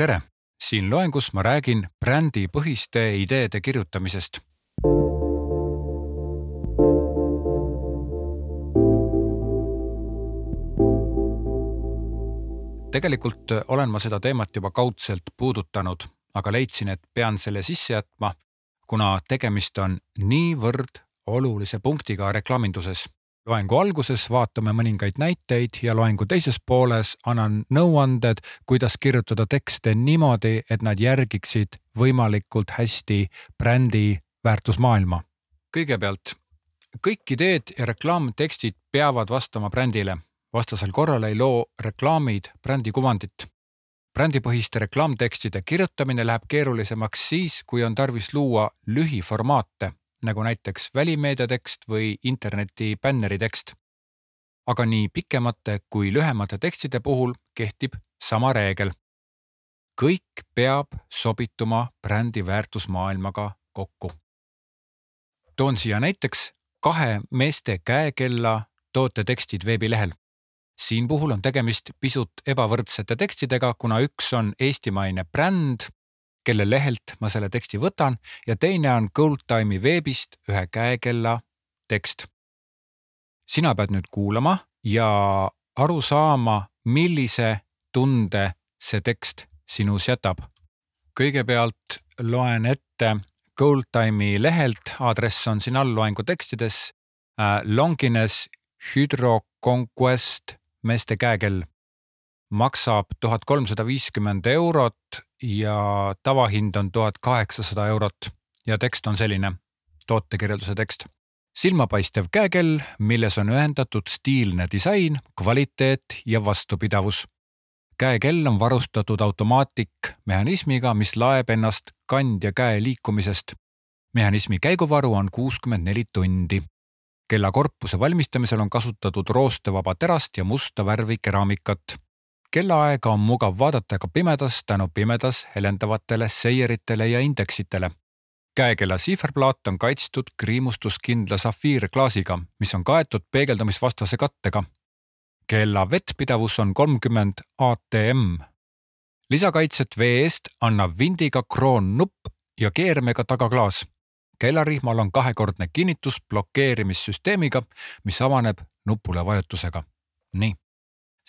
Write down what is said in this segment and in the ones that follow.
tere! siin loengus ma räägin brändipõhiste ideede kirjutamisest. tegelikult olen ma seda teemat juba kaudselt puudutanud, aga leidsin, et pean selle sisse jätma, kuna tegemist on niivõrd olulise punktiga reklaaminduses loengu alguses vaatame mõningaid näiteid ja loengu teises pooles annan nõuanded, kuidas kirjutada tekste niimoodi, et nad järgiksid võimalikult hästi brändi väärtusmaailma. kõigepealt, kõik ideed ja reklaamtekstid peavad vastama brändile, vastasel korral ei loo reklaamid brändi kuvandit. brändipõhiste reklaamtekstide kirjutamine läheb keerulisemaks siis, kui on tarvis luua lühiformaate nagu näiteks välimeedia tekst või interneti bänneri tekst. aga nii pikemate kui lühemate tekstide puhul kehtib sama reegel. kõik peab sobituma brändi väärtusmaailmaga kokku. toon siia näiteks kahe meeste käekella tootetekstid veebilehel. siin puhul on tegemist pisut ebavõrdsete tekstidega, kuna üks on eestimaine bränd kelle lehelt ma selle teksti võtan ja teine on Goldtime'i veebist ühe käekella tekst. sina pead nüüd kuulama ja aru saama, millise tunde see tekst sinus jätab. kõigepealt loen ette Goldtime'i lehelt, aadress on siin all loengu tekstides äh,. Longines Hydro Conquest meeste käekell maksab tuhat kolmsada viiskümmend eurot ja tavahind on tuhat kaheksasada eurot ja tekst on selline, tootekirjelduse tekst. silmapaistev käekell, milles on ühendatud stiilne disain, kvaliteet ja vastupidavus. käekell on varustatud automaatmehhanismiga, mis laeb ennast kandja käe liikumisest. mehhanismi käiguvaru on kuuskümmend neli tundi. kella korpuse valmistamisel on kasutatud roostevaba terast ja musta värvi keraamikat kellaaega on mugav vaadata ka pimedas tänu pimedas helendavatele seieritele ja indeksitele. käekella siiferplaat on kaitstud kriimustuskindla safiirklaasiga, mis on kaetud peegeldamisvastase kattega. kella vettpidavus on kolmkümmend ATM. lisakaitset vee eest annab vindiga kroonnupp ja keermega tagaklaas. kellarihmal on kahekordne kinnitus blokeerimissüsteemiga, mis avaneb nupule vajutusega. nii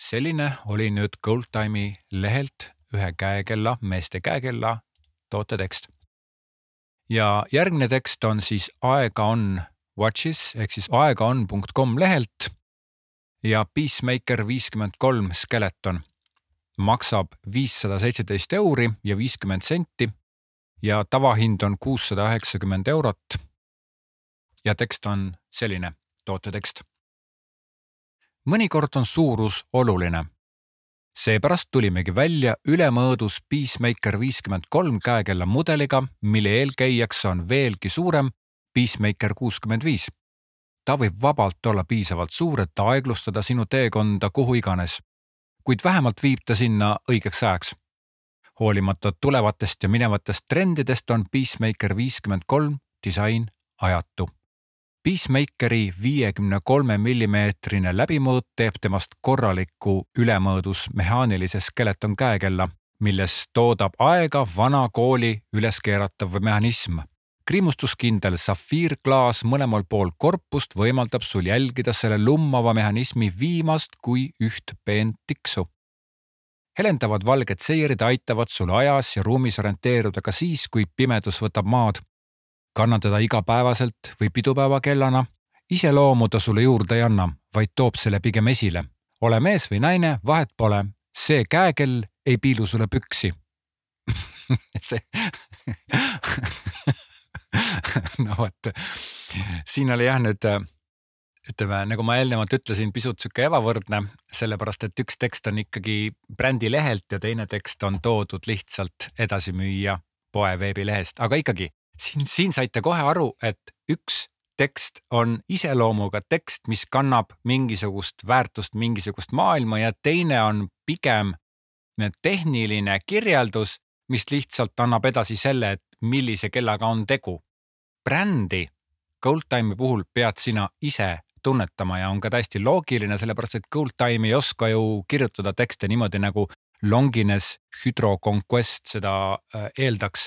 selline oli nüüd Goldtime'i lehelt ühe käekella, meeste käekella tootetekst. ja järgmine tekst on siis aega on watches ehk siis aegaon.com lehelt ja Peacemaker viiskümmend kolm Skeleton maksab viissada seitseteist euri ja viiskümmend senti ja tavahind on kuussada üheksakümmend eurot. ja tekst on selline tootetekst mõnikord on suurus oluline. seepärast tulimegi välja ülemõõdus Peacemaker viiskümmend kolm käekella mudeliga, mille eelkäijaks on veelgi suurem Peacemaker kuuskümmend viis. ta võib vabalt olla piisavalt suur, et aeglustada sinu teekonda kuhu iganes, kuid vähemalt viib ta sinna õigeks ajaks. hoolimata tulevatest ja minevatest trendidest on Peacemaker viiskümmend kolm disain ajatu Peacemakeri viiekümne kolme millimeetrine läbimõõt teeb temast korraliku ülemõõdus mehaanilise skeleton käekella, milles toodab aega vana kooli üleskeeratav mehhanism. kriimustuskindel safiirklaas mõlemal pool korpust võimaldab sul jälgida selle lummava mehhanismi viimast kui üht peent tiksu. helendavad valged seirid aitavad sul ajas ja ruumis orienteeruda ka siis, kui pimedus võtab maad kanna teda igapäevaselt või pidupäevakellana, iseloomu ta sulle juurde ei anna, vaid toob selle pigem esile. ole mees või naine, vahet pole, see käekell ei piilu sulle püksi. See no vot, siin oli jah nüüd ütleme, nagu ma eelnevalt ütlesin, pisut sihuke ebavõrdne, sellepärast et üks tekst on ikkagi brändi lehelt ja teine tekst on toodud lihtsalt edasimüüja poe veebilehest, aga ikkagi siin, siin saite kohe aru, et üks tekst on iseloomuga tekst, mis kannab mingisugust väärtust, mingisugust maailma ja teine on pigem tehniline kirjeldus, mis lihtsalt annab edasi selle, et millise kellaga on tegu. brändi Goldtime'i puhul pead sina ise tunnetama ja on ka täiesti loogiline, sellepärast et Goldtime ei oska ju kirjutada tekste niimoodi nagu Longines Hydro Conquest seda äh, eeldaks.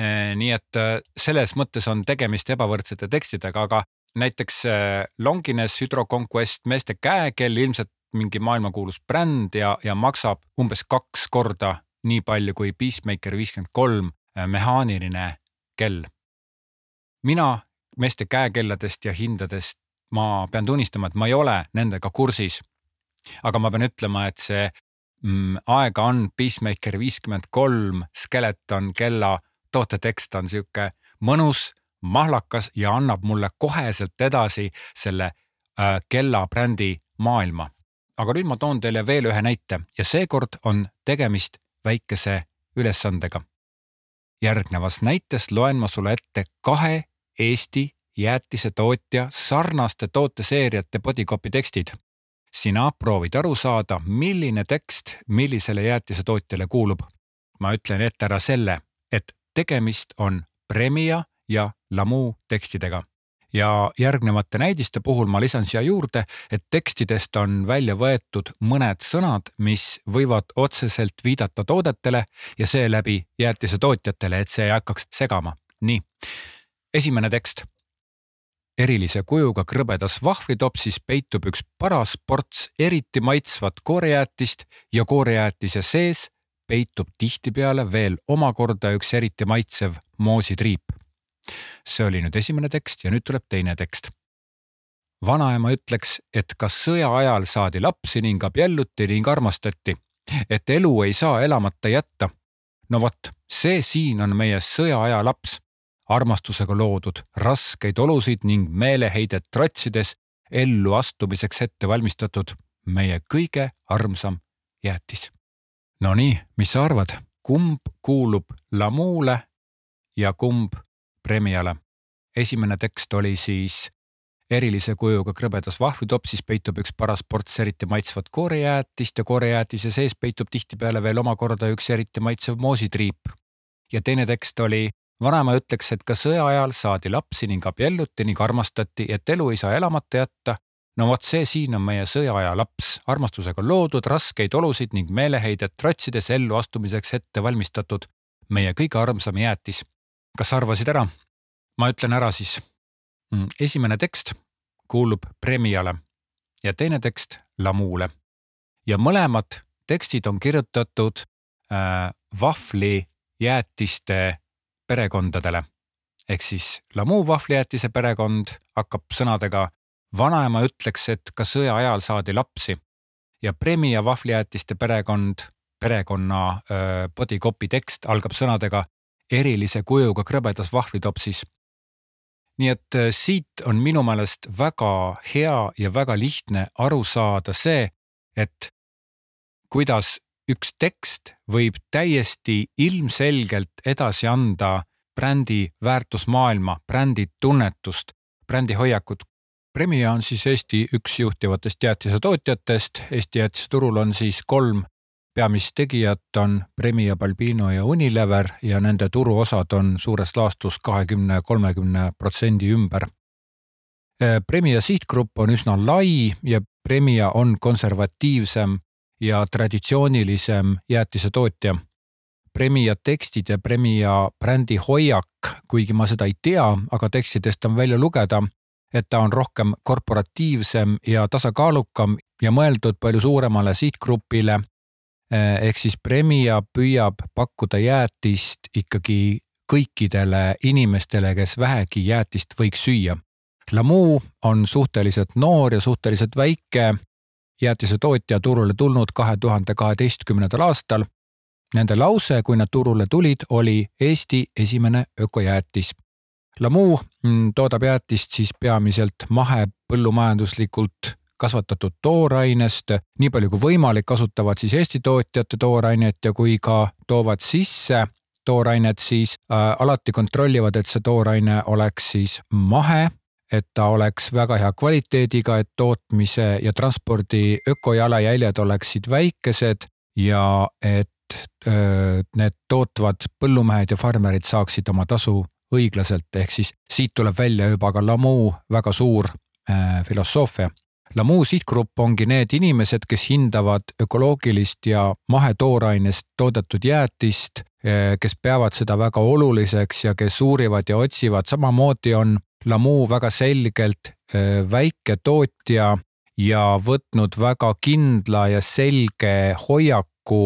Äh, nii et selles mõttes on tegemist ebavõrdsete tekstidega, aga näiteks Longines Hydro Conquest meeste käekell ilmselt mingi maailmakuulus bränd ja, ja maksab umbes kaks korda nii palju kui Peacemaker viiskümmend kolm mehaaniline kell. mina meeste käekelladest ja hindadest ma pean tunnistama, et ma ei ole nendega kursis. aga ma pean ütlema, et see mm, aega on Peacemaker viiskümmend kolm Skeleton kella tootetekst on sihuke mõnus, mahlakas ja annab mulle koheselt edasi selle äh, kella brändi maailma. aga nüüd ma toon teile veel ühe näite ja seekord on tegemist väikese ülesandega. järgnevas näites loen ma sulle ette kahe Eesti jäätisetootja sarnaste tooteseeriate bodycopy tekstid. sina proovid aru saada, milline tekst millisele jäätisetootjale kuulub. ma ütlen ette ära selle, tegemist on Premia ja Lamu tekstidega. Ja järgnevate näidiste puhul ma lisan siia juurde, et tekstidest on välja võetud mõned sõnad, mis võivad otseselt viidata toodetele ja seeläbi jäätisetootjatele, et see ei hakkaks segama. nii, esimene tekst. Erilise kujuga krõbedas vahvritopsis peitub üks paras ports eriti maitsvat koorejäätist ja koorejäätise sees peitub tihtipeale veel omakorda üks eriti maitsev moositriip. see oli nüüd esimene tekst ja nüüd tuleb teine tekst. vanaema ütleks, et ka sõja ajal saadi lapsi ning abielluti ning armastati, et elu ei saa elamata jätta. no vot, see siin on meie sõjaaja laps armastusega loodud raskeid olusid ning meeleheidet trotsides ellu astumiseks ette valmistatud meie kõige armsam jäätis. Nonii, mis sa arvad, kumb kuulub Lamule ja kumb Premiale? esimene tekst oli siis erilise kujuga krõbedas vahvitopsis peitub üks paras ports eriti maitsvat koorejäätist ja koorejäätise sees peitub tihtipeale veel omakorda üks eriti maitsev moositriip. ja teine tekst oli vanaema ütleks, et ka sõja ajal saadi lapsi ning abielluti ning armastati, et elu ei saa elamata jätta. No vot, see siin on meie sõjaaja laps, armastusega loodud, raskeid olusid ning meeleheidet trotsides ellu astumiseks ette valmistatud, meie kõige armsam jäätis. kas arvasid ära? ma ütlen ära siis. Mm, esimene tekst kuulub Premiale ja teine tekst Lamule ja mõlemad tekstid on kirjutatud äh, vahvlijäätiste perekondadele. ehk siis Lamu vahvlijäätise perekond hakkab sõnadega vanaema ütleks, et ka sõja ajal saadi lapsi ja Premia vahvlijäätiste perekond, perekonna bodycopy tekst algab sõnadega erilise kujuga krõbedas vahvlitopsis. nii et siit on minu meelest väga hea ja väga lihtne aru saada see, et kuidas üks tekst võib täiesti ilmselgelt edasi anda brändi väärtusmaailma, brändi tunnetust, brändi hoiakut. Premia on siis Eesti üks juhtivatest jäätisetootjatest. Eesti jäätiseturul on siis kolm peamist tegijat on Premia, Balbino ja Unilever ja nende turuosad on suures laastus kahekümne, kolmekümne protsendi ümber. Premia sihtgrupp on üsna lai ja Premia on konservatiivsem ja traditsioonilisem jäätisetootja. Premia tekstid ja Premia brändi hoiak, kuigi ma seda ei tea, aga tekstidest on välja lugeda, et ta on rohkem korporatiivsem ja tasakaalukam ja mõeldud palju suuremale sihtgrupile. ehk siis Premia püüab pakkuda jäätist ikkagi kõikidele inimestele, kes vähegi jäätist võiks süüa. Lamu on suhteliselt noor ja suhteliselt väike jäätisetootja turule tulnud kahe tuhande kaheteistkümnendal aastal. Nende lause, kui nad turule tulid, oli Eesti esimene ökojäätis. Lamu mm, toodab jäätist siis peamiselt mahepõllumajanduslikult kasvatatud toorainest. nii palju kui võimalik, kasutavad siis Eesti tootjate toorainet ja kui ka toovad sisse toorainet, siis äh, alati kontrollivad, et see tooraine oleks siis mahe et ta oleks väga hea kvaliteediga, et tootmise ja transpordi ökojalajäljed oleksid väikesed ja et need tootvad põllumehed ja farmerid saaksid oma tasu õiglaselt, ehk siis siit tuleb välja juba ka Lamu väga suur filosoofia. Lamu sihtgrupp ongi need inimesed, kes hindavad ökoloogilist ja mahetoorainest toodetud jäätist, eh, kes peavad seda väga oluliseks ja kes uurivad ja otsivad, samamoodi on Lamu väga selgelt eh, väiketootja ja võtnud väga kindla ja selge hoiaku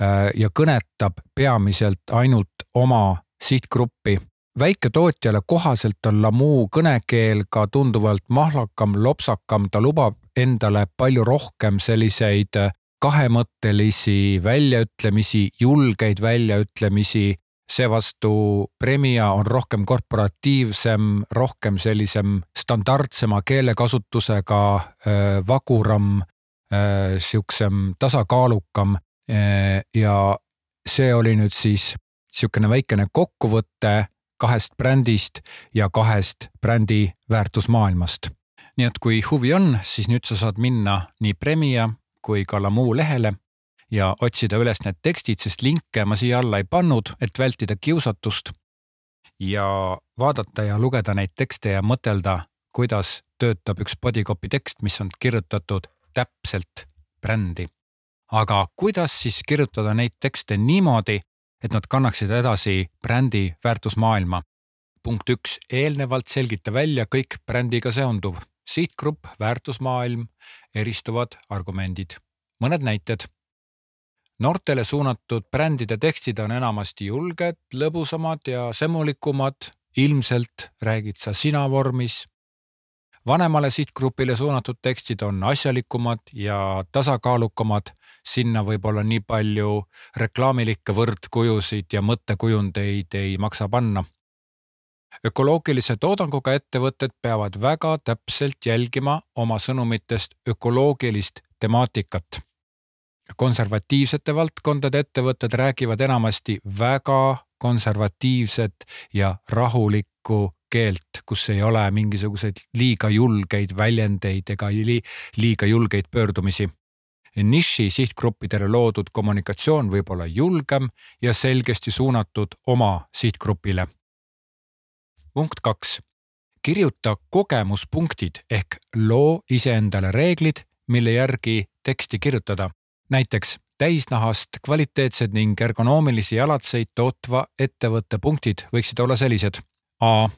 eh, ja kõnetab peamiselt ainult oma sihtgruppi väiketootjale kohaselt on Lamu kõnekeel ka tunduvalt mahlakam, lopsakam, ta lubab endale palju rohkem selliseid kahemõttelisi väljaütlemisi, julgeid väljaütlemisi. seevastu Premia on rohkem korporatiivsem, rohkem sellisem standardsema keelekasutusega, vaguram, sihukesem tasakaalukam. ja see oli nüüd siis sihukene väikene kokkuvõte kahest brändist ja kahest brändi väärtusmaailmast. nii et kui huvi on, siis nüüd sa saad minna nii Premia kui ka Lamu lehele ja otsida üles need tekstid, sest linke ma siia alla ei pannud, et vältida kiusatust. ja vaadata ja lugeda neid tekste ja mõtelda, kuidas töötab üks bodycopy tekst, mis on kirjutatud täpselt brändi. aga kuidas siis kirjutada neid tekste niimoodi, et nad kannaksid edasi brändi väärtusmaailma. punkt üks, eelnevalt selgita välja kõik brändiga seonduv. sihtgrupp, väärtusmaailm, eristuvad argumendid. mõned näited. noortele suunatud brändide tekstid on enamasti julged, lõbusamad ja semulikumad. ilmselt räägid sa sina vormis. Vanemale sihtgrupile suunatud tekstid on asjalikumad ja tasakaalukamad sinna võib-olla nii palju reklaamilikke võrdkujusid ja mõttekujundeid ei maksa panna. ökoloogilise toodanguga ettevõtted peavad väga täpselt jälgima oma sõnumitest ökoloogilist temaatikat. konservatiivsete valdkondade ettevõtted räägivad enamasti väga konservatiivset ja rahulikku keelt, kus ei ole mingisuguseid liiga julgeid väljendeid ega liiga julgeid pöördumisi niši sihtgruppidele loodud kommunikatsioon võib olla julgem ja selgesti suunatud oma sihtgrupile. punkt kaks, kirjuta kogemuspunktid ehk loo iseendale reeglid, mille järgi teksti kirjutada. näiteks täisnahast kvaliteetsed ning ergonoomilisi jalatseid tootva ettevõtte punktid võiksid olla sellised. A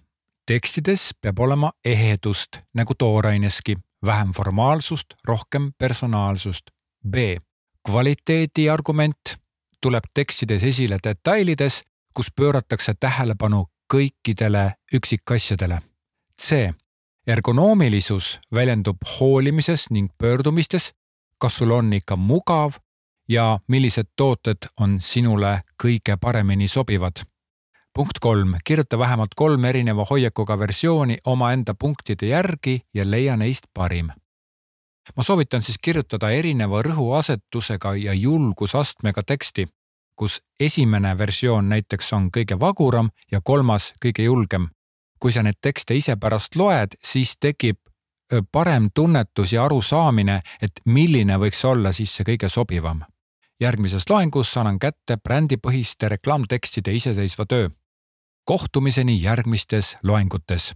tekstides peab olema ehedust nagu tooraineski, vähem formaalsust, rohkem personaalsust. B. kvaliteedi argument tuleb tekstides esile detailides, kus pööratakse tähelepanu kõikidele üksikasjadele. C. ergonoomilisus väljendub hoolimises ning pöördumistes, kas sul on ikka mugav ja millised tooted on sinule kõige paremini sobivad. Punkt kolm, kirjuta vähemalt kolm erineva hoiakuga versiooni omaenda punktide järgi ja leia neist parim ma soovitan siis kirjutada erineva rõhuasetusega ja julgusastmega teksti, kus esimene versioon näiteks on kõige vaguram ja kolmas kõige julgem. kui sa neid tekste ise pärast loed, siis tekib parem tunnetus ja arusaamine, et milline võiks olla siis see kõige sobivam. järgmises loengus annan kätte brändipõhiste reklaamtekstide iseseisva töö. Kohtumiseni järgmistes loengutes